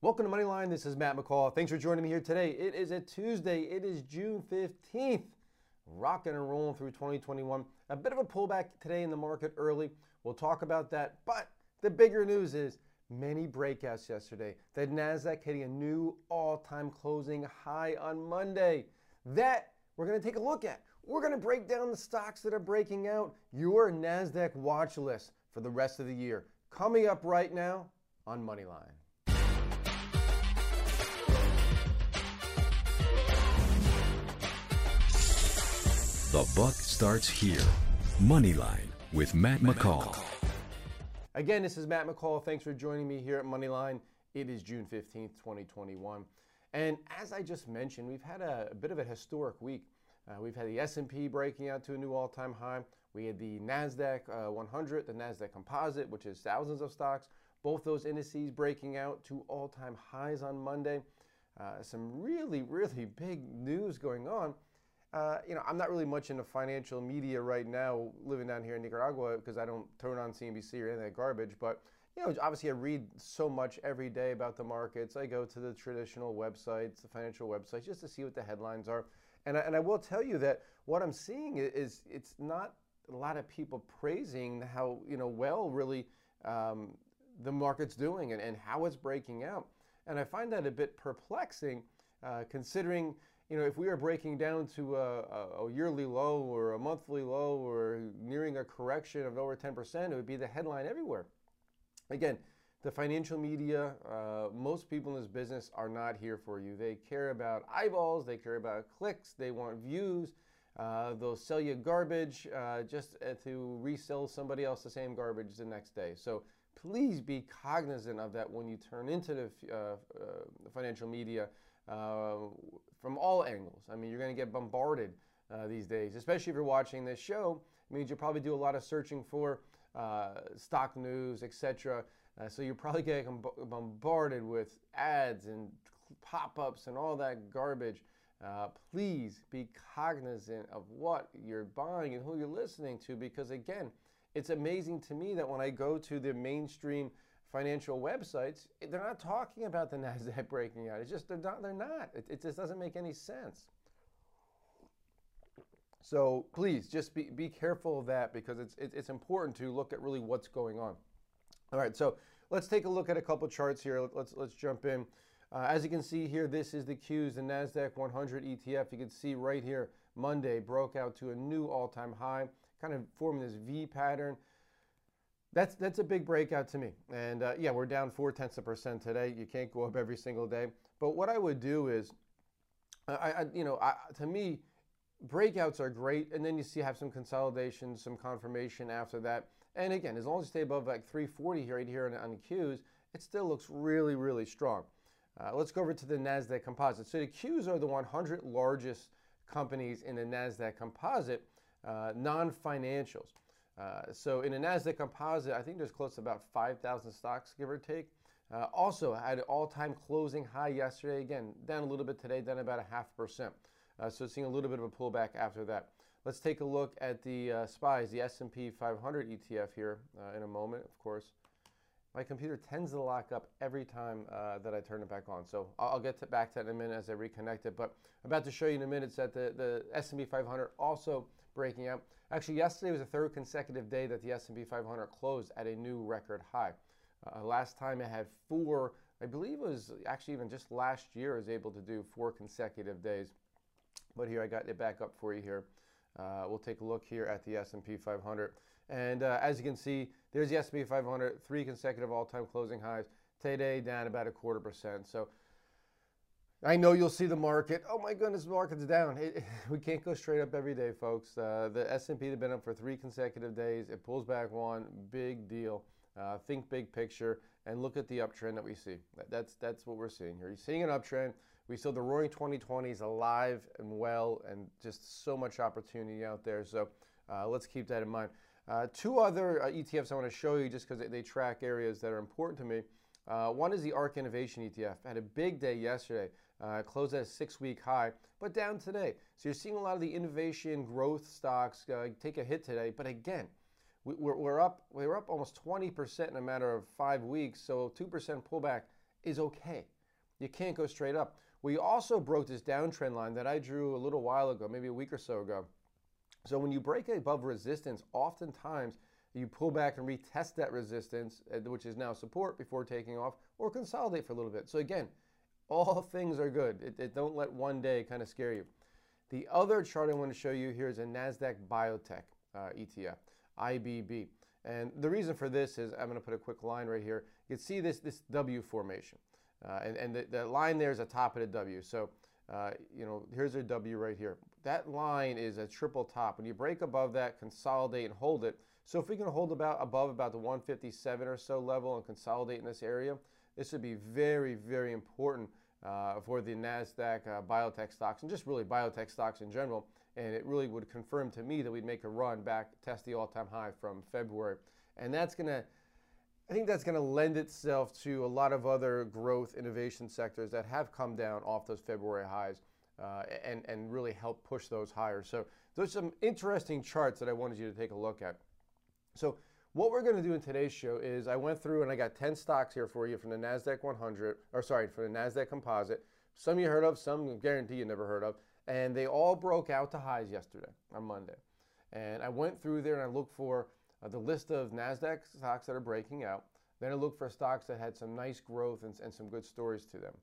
Welcome to Moneyline. This is Matt McCall. Thanks for joining me here today. It is a Tuesday. It is June 15th. Rocking and rolling through 2021. A bit of a pullback today in the market early. We'll talk about that. But the bigger news is many breakouts yesterday. The NASDAQ hitting a new all time closing high on Monday. That we're going to take a look at. We're going to break down the stocks that are breaking out your NASDAQ watch list for the rest of the year. Coming up right now on Moneyline. The buck starts here. Moneyline with Matt McCall. Again, this is Matt McCall. Thanks for joining me here at Moneyline. It is June 15th, 2021. And as I just mentioned, we've had a, a bit of a historic week. Uh, we've had the S&P breaking out to a new all-time high. We had the Nasdaq uh, 100, the Nasdaq Composite, which is thousands of stocks. Both those indices breaking out to all-time highs on Monday. Uh, some really, really big news going on. Uh, you know, I'm not really much into financial media right now, living down here in Nicaragua, because I don't turn on CNBC or any of that garbage. But you know, obviously, I read so much every day about the markets. I go to the traditional websites, the financial websites, just to see what the headlines are. And I, and I will tell you that what I'm seeing is it's not a lot of people praising how you know well really um, the market's doing and, and how it's breaking out. And I find that a bit perplexing, uh, considering you know, if we are breaking down to a, a, yearly low or a monthly low or nearing a correction of over 10%, it would be the headline everywhere. Again, the financial media, uh, most people in this business are not here for you. They care about eyeballs, they care about clicks, they want views. Uh, they'll sell you garbage uh, just uh, to resell somebody else the same garbage the next day. So please be cognizant of that when you turn into the uh, uh, financial media uh, from all angles. I mean, you're going to get bombarded uh, these days, especially if you're watching this show. It means you probably do a lot of searching for uh, stock news, etc. Uh, so you're probably getting bombarded with ads and pop-ups and all that garbage. Uh, please be cognizant of what you're buying and who you're listening to, because again, it's amazing to me that when I go to the mainstream financial websites, they're not talking about the Nasdaq breaking out. It's just they're not. They're not. It, it just doesn't make any sense. So please just be, be careful of that because it's, it's important to look at really what's going on. All right, so let's take a look at a couple charts here. Let's let's jump in. Uh, as you can see here, this is the Qs, the Nasdaq 100 ETF. You can see right here, Monday broke out to a new all-time high, kind of forming this V pattern. That's that's a big breakout to me. And uh, yeah, we're down four tenths of percent today. You can't go up every single day. But what I would do is, I, I you know, I, to me, breakouts are great, and then you see have some consolidation, some confirmation after that. And again, as long as you stay above like 340 here, right here on, on the Qs, it still looks really, really strong. Uh, let's go over to the Nasdaq Composite. So the Qs are the 100 largest companies in the Nasdaq Composite, uh, non-financials. Uh, so in a NASDAQ composite, I think there's close to about 5,000 stocks, give or take. Uh, also had an all-time closing high yesterday. Again, down a little bit today, down about a half percent. Uh, so seeing a little bit of a pullback after that. Let's take a look at the uh, SPYs, the S&P 500 ETF here uh, in a moment, of course. My computer tends to lock up every time uh, that I turn it back on. So I'll, get to back to that in a minute as I reconnect it. But I'm about to show you in a minute that the, the S&P 500 also breaking out. Actually, yesterday was the third consecutive day that the S&P 500 closed at a new record high. Uh, last time it had four, I believe it was actually even just last year, I was able to do four consecutive days. But here I got it back up for you here. Uh, we'll take a look here at the S&P 500. And uh, as you can see, there's the S&P 500, three consecutive all-time closing highs. Today down about a quarter percent. So I know you'll see the market. Oh my goodness, the market's down. It, we can't go straight up every day, folks. Uh, the S&P has been up for three consecutive days. It pulls back one, big deal. Uh, think big picture and look at the uptrend that we see. That's that's what we're seeing here. You're seeing an uptrend. We saw the Roaring 2020s alive and well, and just so much opportunity out there. So uh, let's keep that in mind. Uh, two other uh, ETFs I want to show you just because they, they, track areas that are important to me. Uh, one is the ARK Innovation ETF. Had a big day yesterday. Uh, closed at a six-week high, but down today. So you're seeing a lot of the innovation growth stocks uh, take a hit today. But again, we're, we're up. We're up almost 20% in a matter of five weeks. So 2% pullback is okay. You can't go straight up. We also broke this downtrend line that I drew a little while ago, maybe a week or so ago. So when you break above resistance, oftentimes you pull back and retest that resistance, uh, which is now support before taking off, or consolidate for a little bit. So again, all things are good. It, it, don't let one day kind of scare you. The other chart I want to show you here is a NASDAQ Biotech uh, ETF, IBB. And the reason for this is I'm going to put a quick line right here. You can see this, this W formation. Uh, and and the, the, line there is a top of the W. So, uh, you know, here's a W right here. That line is a triple top. When you break above that, consolidate and hold it. So if we can hold about above about the 157 or so level and consolidate in this area, this would be very, very important uh, for the NASDAQ uh, biotech stocks and just really biotech stocks in general. And it really would confirm to me that we'd make a run back, test the all time high from February. And that's going to I think that's going to lend itself to a lot of other growth innovation sectors that have come down off those February highs uh, and, and really help push those higher. So there's some interesting charts that I wanted you to take a look at. So what we're going to do in today's show is I went through and I got 10 stocks here for you from the NASDAQ 100, or sorry, from the NASDAQ Composite. Some you heard of, some guarantee you never heard of. And they all broke out to highs yesterday on Monday. And I went through there and I looked for uh, the list of NASDAQ stocks that are breaking out. Then I looked for stocks that had some nice growth and, and some good stories to them.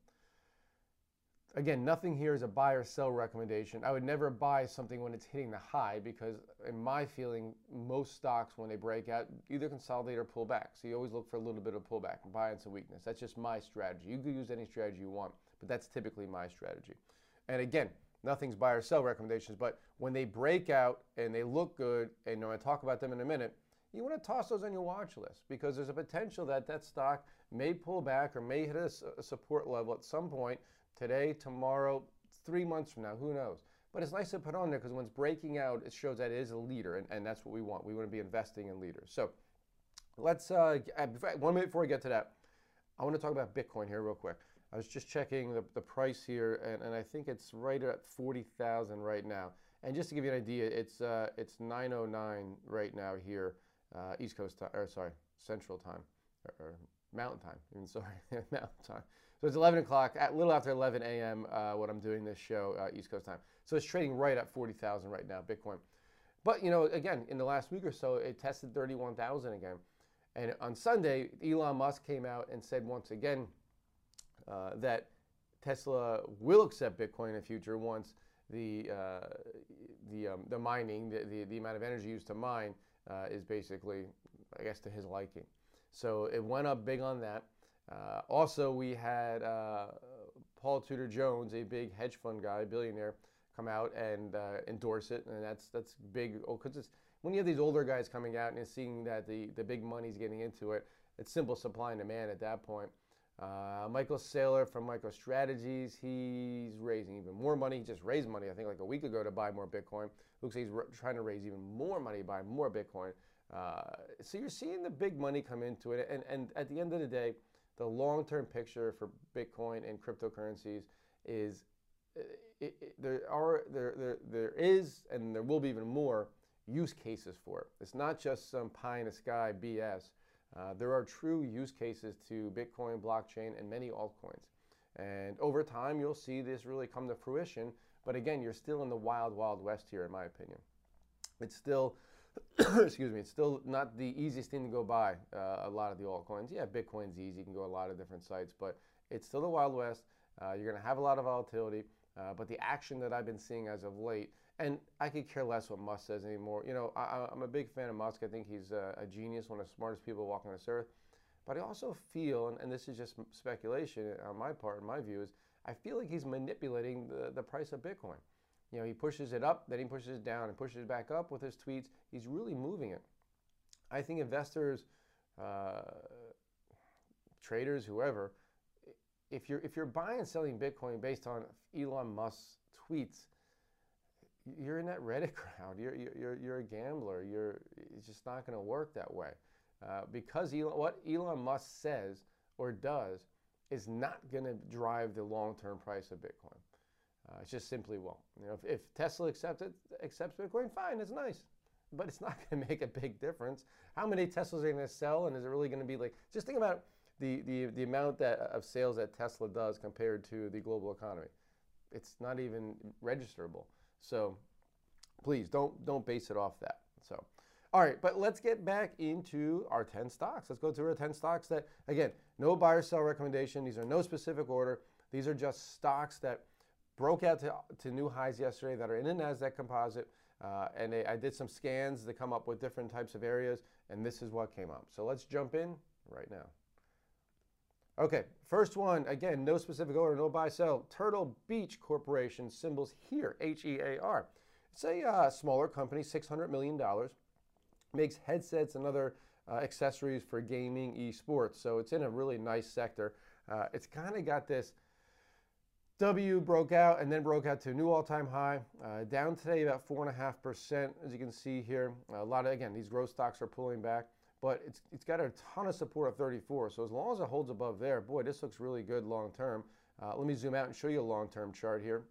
Again, nothing here is a buy or sell recommendation. I would never buy something when it's hitting the high because, in my feeling, most stocks, when they break out, either consolidate or pull back. So you always look for a little bit of pullback and buy in some weakness. That's just my strategy. You could use any strategy you want, but that's typically my strategy. And again, nothing's buy or sell recommendations, but when they break out and they look good, and I'm going to talk about them in a minute, you want to toss those on your watch list because there's a potential that that stock may pull back or may hit a support level at some point today, tomorrow, three months from now, who knows. But it's nice to put on there because when it's breaking out, it shows that it is a leader, and, and that's what we want. We want to be investing in leaders. So let's, uh, one minute before we get to that, I want to talk about Bitcoin here real quick. I was just checking the, the price here, and, and I think it's right at 40,000 right now. And just to give you an idea, it's, uh, it's 909 right now here uh, East Coast time, or sorry, Central time, or, or Mountain time. Even sorry, Mountain time. So it's 11 o'clock, at little after 11 a.m. Uh, when I'm doing this show, uh, East Coast time. So it's trading right at 40,000 right now, Bitcoin. But you know, again, in the last week or so, it tested 31,000 again. And on Sunday, Elon Musk came out and said once again uh, that Tesla will accept Bitcoin in the future once the uh, the um, the mining, the, the, the amount of energy used to mine uh, is basically, I guess, to his liking. So it went up big on that. Uh, also, we had uh, Paul Tudor Jones, a big hedge fund guy, billionaire, come out and uh, endorse it, and that's that's big. Oh, because when you have these older guys coming out and seeing that the the big money's getting into it, it's simple supply and demand at that point. Uh, Michael Saylor from MicroStrategies, he's raising even more money. He just raised money, I think, like a week ago to buy more Bitcoin. Looks like he's trying to raise even more money to buy more Bitcoin. Uh, so you're seeing the big money come into it. And, and at the end of the day, the long term picture for Bitcoin and cryptocurrencies is uh, it, it, there are there, there there is and there will be even more use cases for it. It's not just some pie in the sky BS. Uh, there are true use cases to Bitcoin, blockchain, and many altcoins. And over time, you'll see this really come to fruition. But again, you're still in the wild, wild west here, in my opinion. It's still, excuse me, it's still not the easiest thing to go buy. Uh, a lot of the altcoins, yeah, Bitcoin's easy. You can go a lot of different sites, but it's still the wild west. Uh, you're going to have a lot of volatility. Uh, but the action that I've been seeing as of late and I could care less what Musk says anymore. You know, I, am a big fan of Musk. I think he's a, a, genius, one of the smartest people walking this earth. But I also feel, and, and, this is just speculation on my part, in my view, is I feel like he's manipulating the, the price of Bitcoin. You know, he pushes it up, then he pushes it down, and pushes it back up with his tweets. He's really moving it. I think investors, uh, traders, whoever, if you're if you're buying and selling Bitcoin based on Elon Musk's tweets, you're in that Reddit crowd. You're, you're, you're a gambler. You're, it's just not going to work that way. Uh, because Elon, what Elon Musk says or does is not going to drive the long-term price of Bitcoin. Uh, it just simply won't. You know, if, if Tesla accepts it, accepts Bitcoin, fine, it's nice, but it's not going to make a big difference. How many Teslas are going to sell, and is it really going to be like? Just think about the, the, the amount that, of sales that Tesla does compared to the global economy. It's not even registerable. So please don't don't base it off that. So all right, but let's get back into our 10 stocks. Let's go through our 10 stocks that again, no buy or sell recommendation. These are no specific order. These are just stocks that broke out to, to new highs yesterday that are in the NASDAQ composite. Uh, and they, I did some scans to come up with different types of areas, and this is what came up. So let's jump in right now. Okay, first one, again, no specific order, no buy sell. Turtle Beach Corporation, symbols here, H E A R. It's a uh, smaller company, $600 million, makes headsets and other uh, accessories for gaming, esports. So it's in a really nice sector. Uh, it's kind of got this W broke out and then broke out to a new all-time high. Uh, down today about four and a half percent, as you can see here. A lot of again, these growth stocks are pulling back, but it's it's got a ton of support at 34. So as long as it holds above there, boy, this looks really good long term. Uh, let me zoom out and show you a long-term chart here.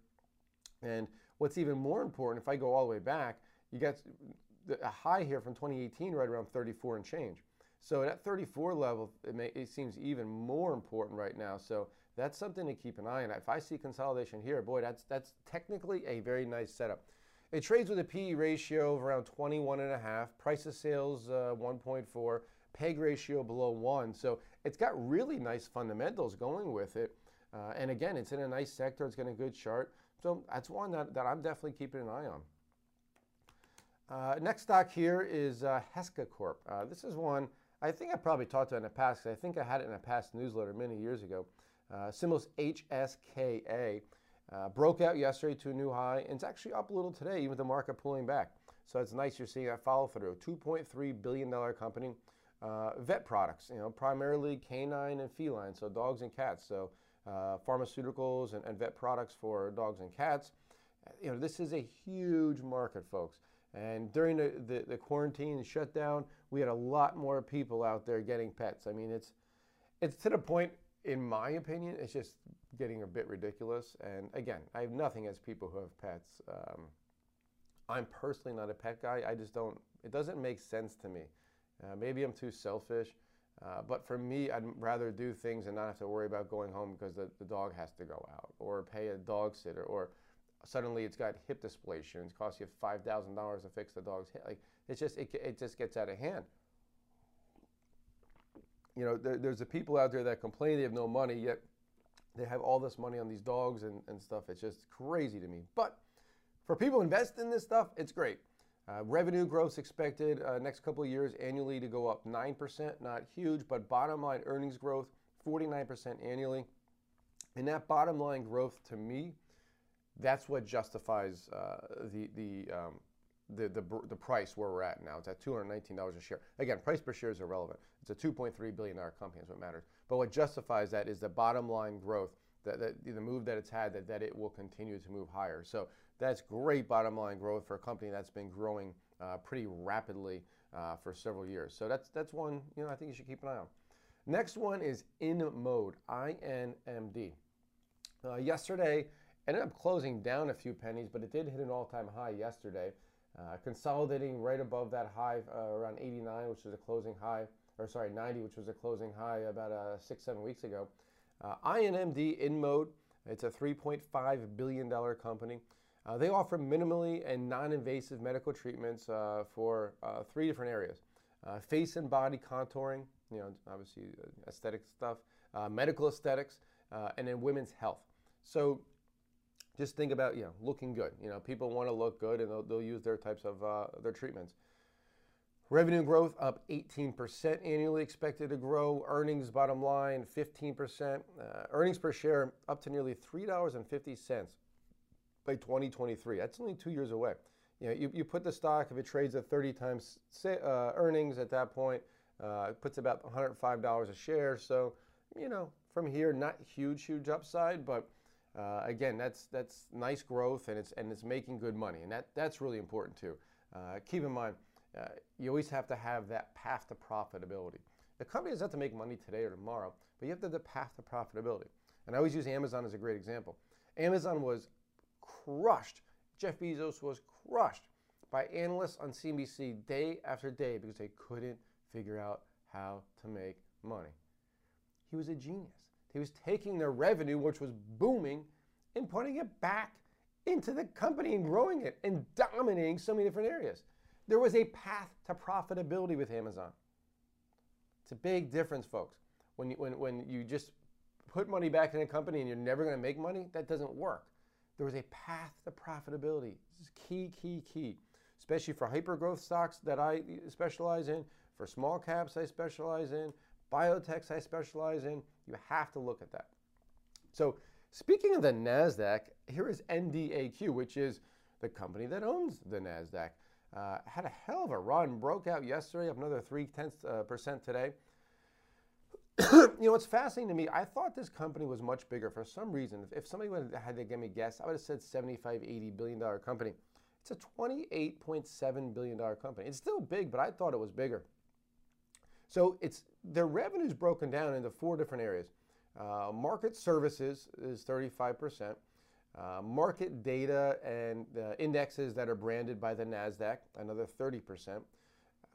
And what's even more important, if I go all the way back, you got a high here from 2018 right around 34 and change. So at 34 level, it, may, it seems even more important right now. So that's something to keep an eye on. If I see consolidation here, boy, that's that's technically a very nice setup. It trades with a PE ratio of around 21 and a half, price of sales uh, 1.4, PEG ratio below one. So it's got really nice fundamentals going with it. Uh, and again, it's in a nice sector. It's got a good chart. So that's one that, that I'm definitely keeping an eye on. Uh, next stock here is uh, Heska Corp. Uh, this is one I think I probably talked about in the past. I think I had it in a past newsletter many years ago. Uh, symbols HSKA. Uh, broke out yesterday to a new high, and it's actually up a little today, even with the market pulling back. So it's nice you're seeing that follow through. $2.3 billion company. Uh, vet products, you know, primarily canine and feline, so dogs and cats. So uh, pharmaceuticals and, and, vet products for dogs and cats. You know, this is a huge market, folks. And during the, the, the quarantine and shutdown, we had a lot more people out there getting pets. I mean, it's it's to the point in my opinion, it's just getting a bit ridiculous. And again, I have nothing as people who have pets. Um, I'm personally not a pet guy. I just don't, it doesn't make sense to me. Uh, maybe I'm too selfish. Uh, but for me, I'd rather do things and not have to worry about going home because the, the dog has to go out or pay a dog sitter or suddenly it's got hip dysplasia and it costs you $5,000 to fix the dog's hip. Like, it's just, it, it just gets out of hand you know, there, there's the people out there that complain they have no money, yet they have all this money on these dogs and, and stuff. It's just crazy to me. But for people invest in this stuff, it's great. Uh, revenue growth expected uh, next couple of years annually to go up 9%, not huge, but bottom line earnings growth 49% annually. And that bottom line growth to me, that's what justifies uh, the, the um, the, the, the price where we're at now. It's at $219 a share. Again, price per share is irrelevant. It's a $2.3 billion company is what matters. But what justifies that is the bottom line growth, that, that the move that it's had, that, that it will continue to move higher. So that's great bottom line growth for a company that's been growing uh, pretty rapidly uh, for several years. So that's, that's one you know I think you should keep an eye on. Next one is InMode, I-N-M-D. Uh, yesterday, ended up closing down a few pennies, but it did hit an all-time high yesterday. Uh, consolidating right above that high uh, around 89, which was a closing high, or sorry, 90, which was a closing high about uh, six, seven weeks ago. Uh, INMD InMode, it's a $3.5 billion company. Uh, they offer minimally and non-invasive medical treatments uh, for three different areas. face and body contouring, you know, obviously aesthetic stuff, medical aesthetics, and then women's health. So just think about you know looking good. You know, people want to look good, and they'll, they'll use their types of uh, their treatments. Revenue growth up 18% annually expected to grow. Earnings bottom line 15%. Uh, earnings per share up to nearly $3.50 by 2023. That's only two years away. You know, you, you put the stock, if it trades at 30 times uh, earnings at that point, uh, it puts about $105 a share. So, you know, from here, not huge, huge upside, but uh, again, that's that's nice growth and it's and it's making good money, and that that's really important too. Uh, keep in mind, uh, you always have to have that path to profitability. The company doesn't have to make money today or tomorrow, but you have to have the path to profitability. And I always use Amazon as a great example. Amazon was crushed. Jeff Bezos was crushed by analysts on CNBC day after day because they couldn't figure out how to make money. he was a genius. He was taking their revenue, which was booming, and putting it back into the company and growing it and dominating so many different areas. There was a path to profitability with Amazon. It's a big difference, folks. When you, when, when you just put money back in a company and you're never going to make money, that doesn't work. There was a path to profitability. This is key, key, key, especially for hyper growth stocks that I specialize in, for small caps I specialize in, biotechs I specialize in. You have to look at that. So, speaking of the NASDAQ, here is NDAQ, which is the company that owns the NASDAQ. Uh, had a hell of a run, broke out yesterday, up another three tenths uh, percent today. you know, it's fascinating to me. I thought this company was much bigger for some reason. If, if somebody would had to give me a guess, I would have said 75, 80 billion dollar company. It's a 28.7 billion dollar company. It's still big, but I thought it was bigger. So it's their revenue's broken down into four different areas. Uh, market services is 35 percent. Uh, market data and indexes that are branded by the NASDAQ, another 30%.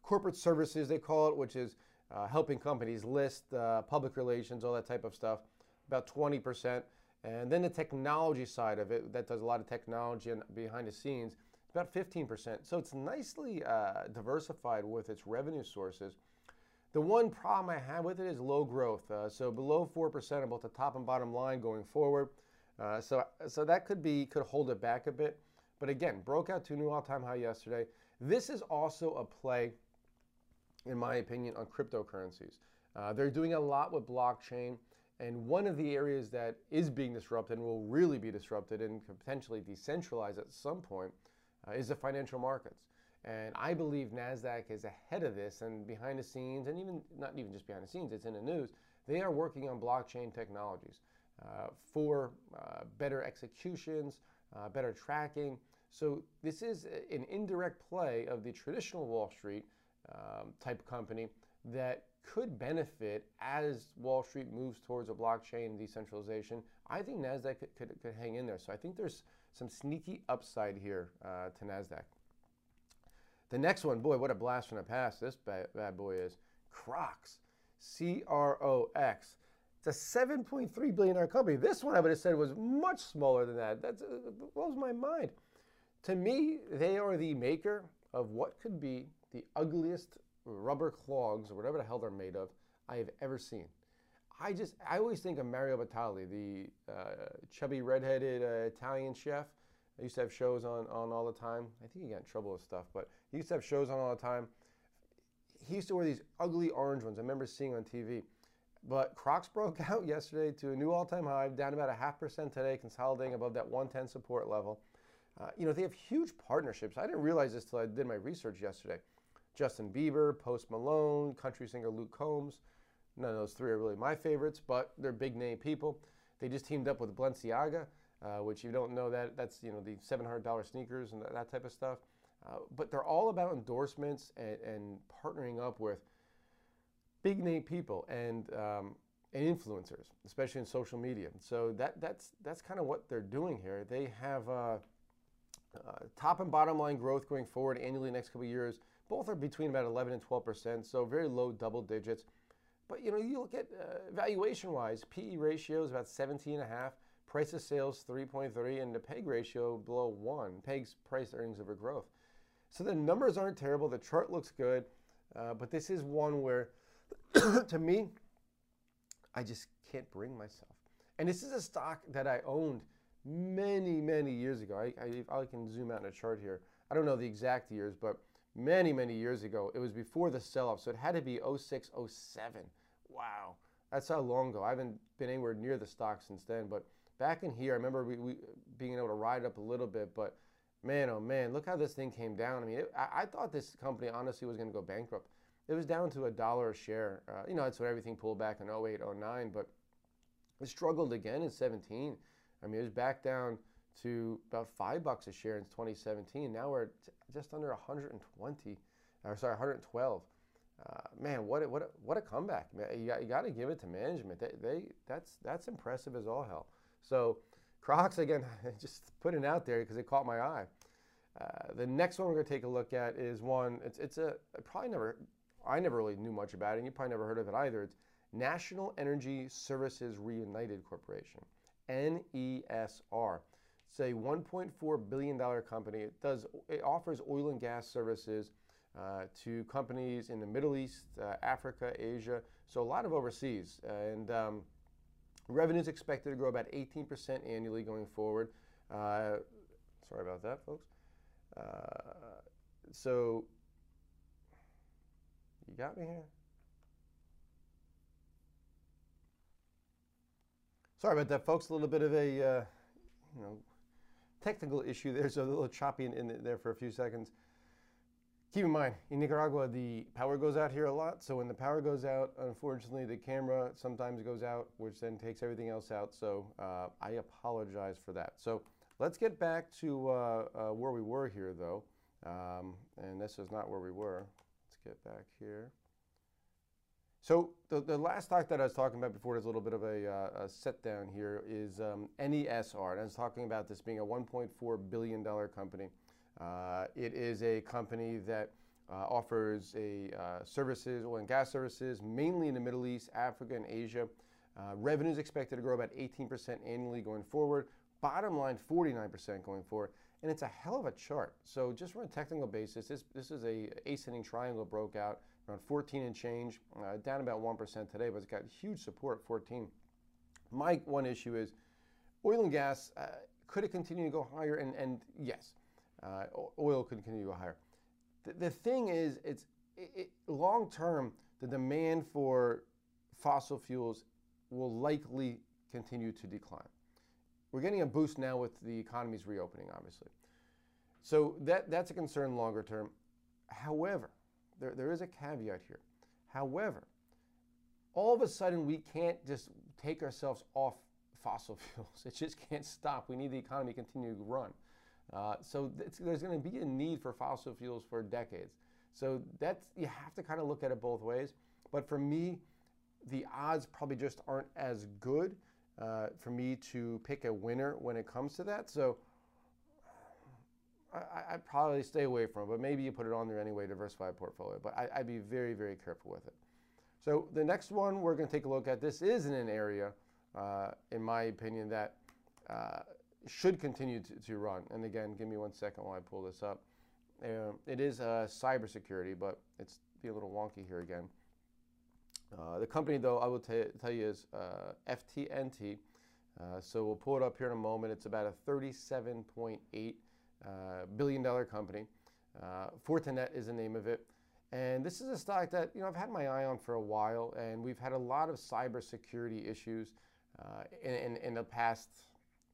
Corporate services, they call it, which is uh, helping companies list, uh, public relations, all that type of stuff, about 20%. And then the technology side of it, that does a lot of technology and behind the scenes, about 15%. So it's nicely uh, diversified with its revenue sources. The one problem I have with it is low growth. Uh, so below 4% on both the top and bottom line going forward. Uh, so, so that could be could hold it back a bit. But again, broke out to new all-time high yesterday. This is also a play, in my opinion, on cryptocurrencies. Uh, they're doing a lot with blockchain, and one of the areas that is being disrupted and will really be disrupted and potentially decentralized at some point uh, is the financial markets. And I believe Nasdaq is ahead of this and behind the scenes, and even not even just behind the scenes, it's in the news. They are working on blockchain technologies. Uh, for uh, better executions, uh, better tracking. So this is an indirect play of the traditional Wall Street um, type company that could benefit as Wall Street moves towards a blockchain decentralization. I think NASDAQ could, could, could hang in there. So I think there's some sneaky upside here uh, to NASDAQ. The next one, boy, what a blast from the past this bad, bad boy is. Crocs. C R O X. It's a 7.3 billion dollar company. This one I would have said was much smaller than that. That uh, blows my mind. To me, they are the maker of what could be the ugliest rubber clogs or whatever the hell they're made of I have ever seen. I just I always think of Mario Batali, the uh, chubby redheaded uh, Italian chef. I used to have shows on on all the time. I think he got in trouble with stuff, but he used to have shows on all the time. He used to wear these ugly orange ones. I remember seeing on TV. But Crocs broke out yesterday to a new all-time high, down about a half percent today, consolidating above that 110 support level. Uh, you know, they have huge partnerships. I didn't realize this till I did my research yesterday. Justin Bieber, Post Malone, country singer Luke Combs. None of those three are really my favorites, but they're big name people. They just teamed up with Balenciaga, uh, which you don't know that that's you know the $700 sneakers and that, type of stuff. Uh, but they're all about endorsements and, and partnering up with big name people and um, and influencers, especially in social media. So that that's that's kind of what they're doing here. They have uh, uh, top and bottom line growth going forward annually next couple years. Both are between about 11 and 12 percent, so very low double digits. But you know, you look at uh, valuation wise, PE ratio is about 17 and a half, price of sales 3.3, and the PEG ratio below one. PEG's price earnings over growth. So the numbers aren't terrible. The chart looks good, uh, but this is one where to me, I just can't bring myself. And this is a stock that I owned many, many years ago. I, I, I can zoom out in a chart here. I don't know the exact years, but many, many years ago. It was before the sell off, so it had to be 06, 07. Wow, that's how long ago. I haven't been anywhere near the stock since then. But back in here, I remember we, we being able to ride up a little bit, but man, oh man, look how this thing came down. I mean, it, I, I thought this company honestly was going to go bankrupt it was down to a dollar a share. Uh, you know, that's when everything pulled back in 08, 09, but it struggled again in 17. I mean, it was back down to about five bucks a share in 2017. Now we're just under 120, or sorry, 112. Uh, man, what a, what a, what a comeback! You got, you got to give it to management. They, they that's that's impressive as all hell. So Crocs again, just putting it out there because it caught my eye. Uh, the next one we're going to take a look at is one. It's it's a I probably never I never really knew much about it, and you probably never heard of it either. It's National Energy Services Reunited Corporation, NESR. It's a 1.4 billion dollar company. It does it offers oil and gas services uh, to companies in the Middle East, uh, Africa, Asia, so a lot of overseas. and um, revenue is expected to grow about 18% annually going forward. Uh, sorry about that, folks. Uh, so you got me here. Sorry about that, folks. A little bit of a, uh, you know, technical issue there, so a little choppy in, in, there for a few seconds. Keep in mind, in Nicaragua, the power goes out here a lot. So when the power goes out, unfortunately, the camera sometimes goes out, which then takes everything else out. So uh, I apologize for that. So let's get back to uh, uh, where we were here, though. Um, and this is not where we were. Let's get back here. So the, the last stock that I was talking about before, there's a little bit of a, uh, a set down here, is um, NESR. And I was talking about this being a $1.4 billion company. Uh, it is a company that uh, offers a uh, services, oil and gas services, mainly in the Middle East, Africa, and Asia. Revenue is expected to grow about 18% annually going forward. Bottom line, 49% going forward. And it's a hell of a chart. So just from a technical basis, this, this is a ascending triangle broke out around 14 and change, uh, down about 1% today, but it's got huge support, 14. My one issue is oil and gas, uh, could it continue to go higher? And, and yes, uh, oil could continue to go higher. The, the thing is, it's it, it, long term, the demand for fossil fuels will likely continue to decline. We're getting a boost now with the economy's reopening, obviously. So that, that's a concern longer term. However, there, there is a caveat here. However, all of a sudden we can't just take ourselves off fossil fuels. It just can't stop. We need the economy to continue to run. Uh, so there's going to be a need for fossil fuels for decades. So that's you have to kind of look at it both ways. But for me, the odds probably just aren't as good uh, for me to pick a winner when it comes to that. So I, would probably stay away from it, but maybe you put it on there anyway, diversify a portfolio. But I, would be very, very careful with it. So the next one we're going to take a look at, this is in an area, uh, in my opinion, that uh, should continue to, to, run. And again, give me one second while I pull this up. Uh, it is uh, cybersecurity, but it's be a little wonky here again. Uh, the company, though, I will tell you is uh, FTNT. Uh, so we'll pull it up here in a moment. It's about a 37.8 uh, billion dollar company. Uh, Fortinet is the name of it. And this is a stock that you know I've had my eye on for a while, and we've had a lot of cybersecurity issues in, in, in, the past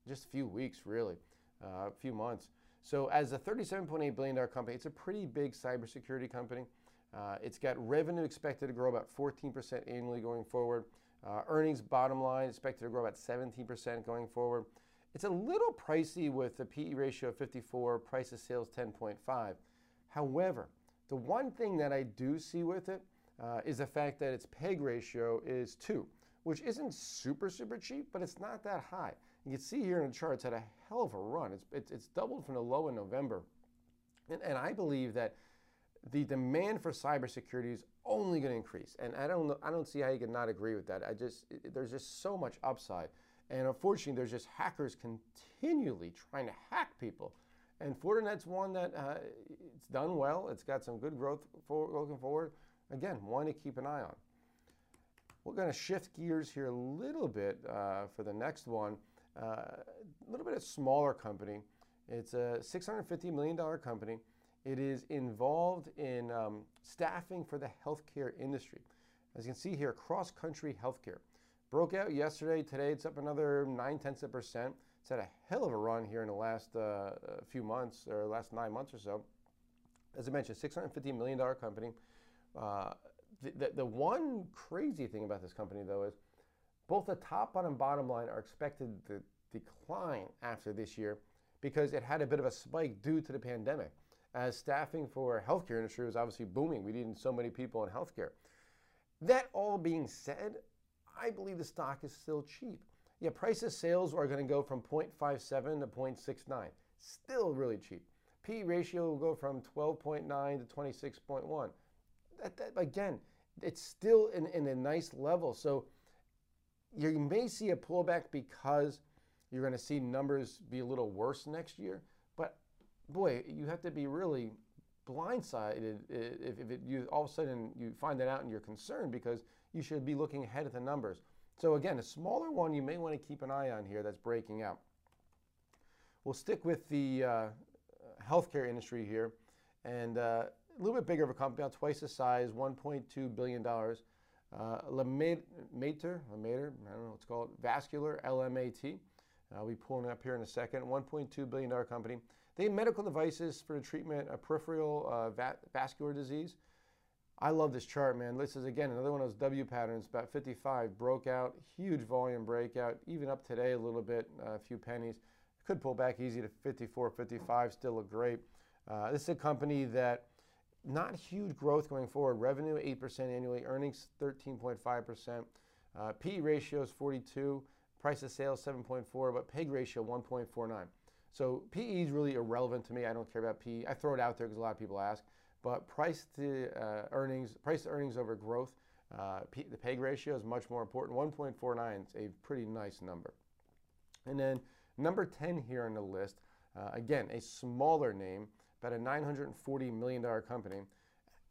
just a few weeks, really, uh, a few months. So as a $37.8 billion company, it's a pretty big cybersecurity company. Uh, it's got revenue expected to grow about 14% annually going forward. Uh, earnings bottom line expected to grow about 17% going forward. It's a little pricey with a PE ratio of 54, price of sales 10.5. However, the one thing that I do see with it uh, is the fact that its PEG ratio is 2, which isn't super, super cheap, but it's not that high. You can see here in the chart, it's had a hell of a run. It's, it's, it's doubled from the low in November. And, and I believe that the demand for cybersecurity is only going to increase. And I don't, I don't see how you can not agree with that. I just, it, there's just so much upside. And unfortunately, there's just hackers continually trying to hack people. And Fortinet's one that uh, it's done well. It's got some good growth for, looking forward. Again, one to keep an eye on. We're going to shift gears here a little bit uh, for the next one. Uh, a little bit of smaller company. It's a $650 million company. It is involved in um, staffing for the healthcare industry. As you can see here, cross country healthcare. Broke out yesterday. Today it's up another nine tenths of a percent. It's had a hell of a run here in the last uh, few months or last nine months or so. As I mentioned, $650 million company. Uh, the, the, the one crazy thing about this company, though, is both the top and bottom line are expected to decline after this year because it had a bit of a spike due to the pandemic. As staffing for healthcare industry was obviously booming, we needed so many people in healthcare. That all being said, I believe the stock is still cheap. Yeah, prices sales are going to go from 0.57 to 0.69. Still really cheap. P ratio will go from 12.9 to 26.1. That, that, again, it's still in, in a nice level. So you may see a pullback because you're going to see numbers be a little worse next year. But boy, you have to be really blindsided if, if it, you all of a sudden you find that out and you're concerned because you should be looking ahead at the numbers. So again, a smaller one you may want to keep an eye on here that's breaking out. We'll stick with the uh, healthcare industry here, and uh, a little bit bigger of a company, about twice the size, 1.2 billion dollars. Uh, LeMaitre, LeMaitre, I don't know what's called, Vascular, LMAT. Uh, I'll be pulling up here in a second. 1.2 billion dollar company. They have medical devices for the treatment of peripheral uh, va- vascular disease. I love this chart, man. This is again another one of those W patterns, about 55, broke out, huge volume breakout, even up today a little bit, uh, a few pennies. Could pull back easy to 54, 55, still look great. Uh, this is a company that not huge growth going forward. Revenue 8% annually, earnings 13.5%. Uh, PE ratio is 42, price of sales 7.4, but PEG ratio 1.49. So PE is really irrelevant to me. I don't care about PE. I throw it out there because a lot of people ask. But price to uh, earnings, price to earnings over growth, uh, P, the PEG ratio is much more important. 1.49 is a pretty nice number. And then number 10 here on the list, uh, again, a smaller name, about a $940 million company.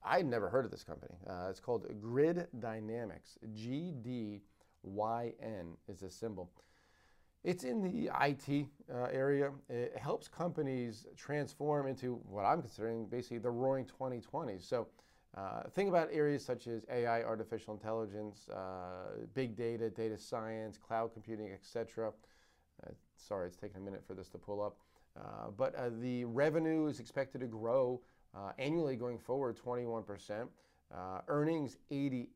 I'd never heard of this company. Uh, it's called Grid Dynamics. G D Y N is the symbol. It's in the IT uh, area. It helps companies transform into what I'm considering basically the roaring 2020s. So uh, think about areas such as AI, artificial intelligence, uh, big data, data science, cloud computing, etc. Uh, sorry, it's taking a minute for this to pull up. Uh, but uh, the revenue is expected to grow annually going forward 21%. earnings 88%.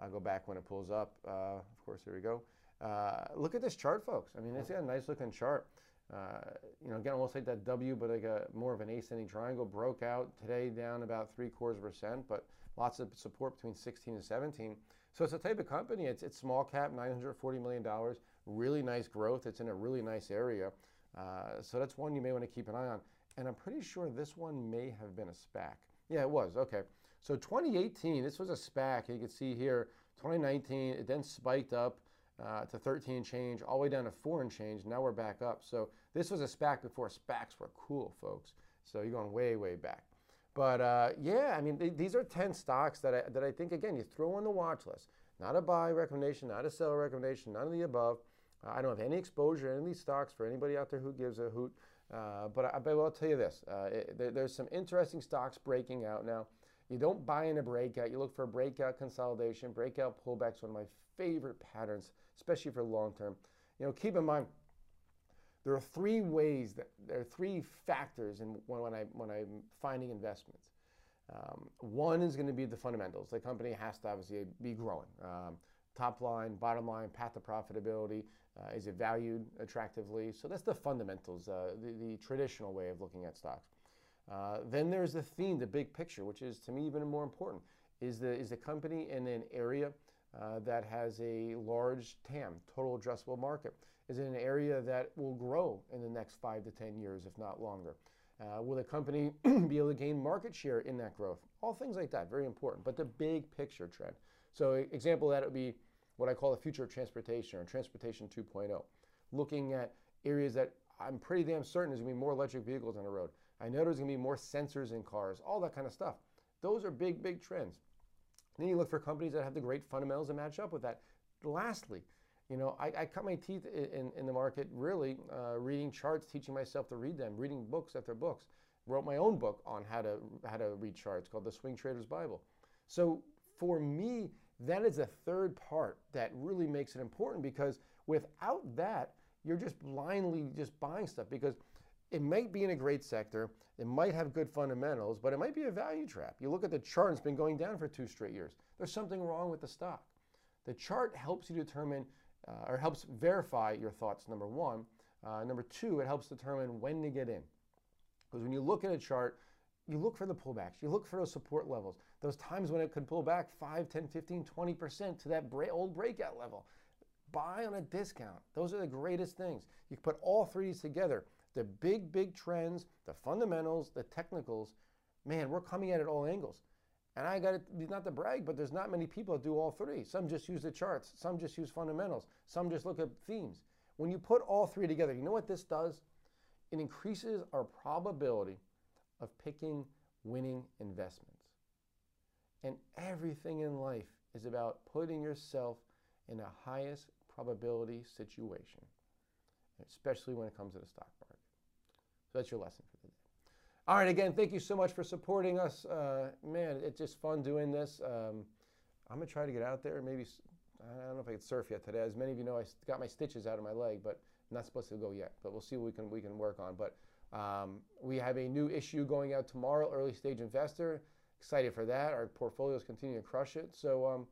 I'll go back when it pulls up. of course, here we go. Uh, look at this chart, folks. I mean, it's got a nice looking chart. Uh, you know, again, almost like that W, but like a more of an ascending triangle. Broke out today, down about three quarters percent, but lots of support between 16 and 17. So it's a type of company. It's, it's small cap, 940 million dollars. Really nice growth. It's in a really nice area. Uh, so that's one you may want to keep an eye on. And I'm pretty sure this one may have been a SPAC. Yeah, it was. Okay. So 2018, this was a SPAC. You can see here, 2019, it then spiked up uh, to 13 change, all the way down to 4 and change. Now we're back up. So this was a SPAC before SPACs were cool, folks. So you're going way, way back. But uh, yeah, I mean, th- these are 10 stocks that I, that I think, again, you throw on the watch list. Not a buy recommendation, not a sell recommendation, none of the above. I don't have any exposure in these stocks for anybody out there who gives a hoot. Uh, but, I, but I'll tell you this uh, it, there, there's some interesting stocks breaking out now. You don't buy in a breakout, you look for a breakout consolidation, breakout pullbacks, one of my favorite patterns especially for long term. You know, keep in mind there are three ways that there are three factors in when, when I when I'm finding investments. Um, one is going to be the fundamentals. The company has to obviously be growing. Um, top line, bottom line, path to profitability. Uh, is it valued attractively? So that's the fundamentals, uh, the, the, traditional way of looking at stocks. Uh, then there's the theme, the big picture, which is to me even more important. Is the is the company in an area uh, that has a large TAM, total addressable market, is in an area that will grow in the next five to 10 years, if not longer. Uh, will the company be able to gain market share in that growth? All things like that, very important. But the big picture trend. So, example of that would be what I call the future of transportation or transportation 2.0, looking at areas that I'm pretty damn certain there's gonna be more electric vehicles on the road. I know there's gonna be more sensors in cars, all that kind of stuff. Those are big, big trends. Then you look for companies that have the great fundamentals that match up with that. Lastly, you know, I, I cut my teeth in, in the market really uh, reading charts, teaching myself to read them, reading books after books. Wrote my own book on how to how to read charts called The Swing Trader's Bible. So for me, that is the third part that really makes it important because without that, you're just blindly just buying stuff because it might be in a great sector, it might have good fundamentals, but it might be a value trap. You look at the chart, it's been going down for two straight years. There's something wrong with the stock. The chart helps you determine uh, or helps verify your thoughts, number one. Uh, number two, it helps determine when to get in. Because when you look at a chart, you look for the pullbacks, you look for those support levels, those times when it could pull back 5, 10, 15, 20% to that old breakout level. Buy on a discount. Those are the greatest things. You put all three together the big, big trends, the fundamentals, the technicals, man, we're coming at it all angles. And I got it, not to brag, but there's not many people that do all three. Some just use the charts, some just use fundamentals, some just look at themes. When you put all three together, you know what this does? It increases our probability of picking winning investments. And everything in life is about putting yourself in the highest probability situation, especially when it comes to the stock market. So that's your lesson for today. All right, again, thank you so much for supporting us. Uh, man, it's just fun doing this. Um, I'm going to try to get out there. Maybe, I don't know if I can surf yet today. As many of you know, I got my stitches out of my leg, but I'm not supposed to go yet. But we'll see what we can, we can work on. But um, we have a new issue going out tomorrow, Early Stage Investor. Excited for that. Our portfolios continue to crush it. So, um,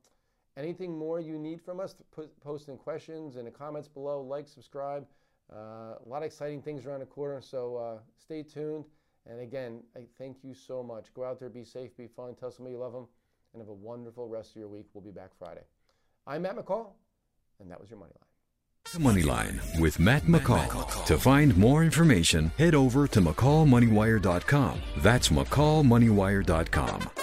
anything more you need from us, put, post in questions in the comments below. Like, subscribe. Uh, a lot of exciting things around the corner. So, uh, stay tuned. And again, I thank you so much. Go out there, be safe, be fun, tell somebody you love them, and have a wonderful rest of your week. We'll be back Friday. I'm Matt McCall, and that was your Money Line. The Money Line with Matt McCall. To find more information, head over to McCallMoneyWire.com. That's McCallMoneyWire.com.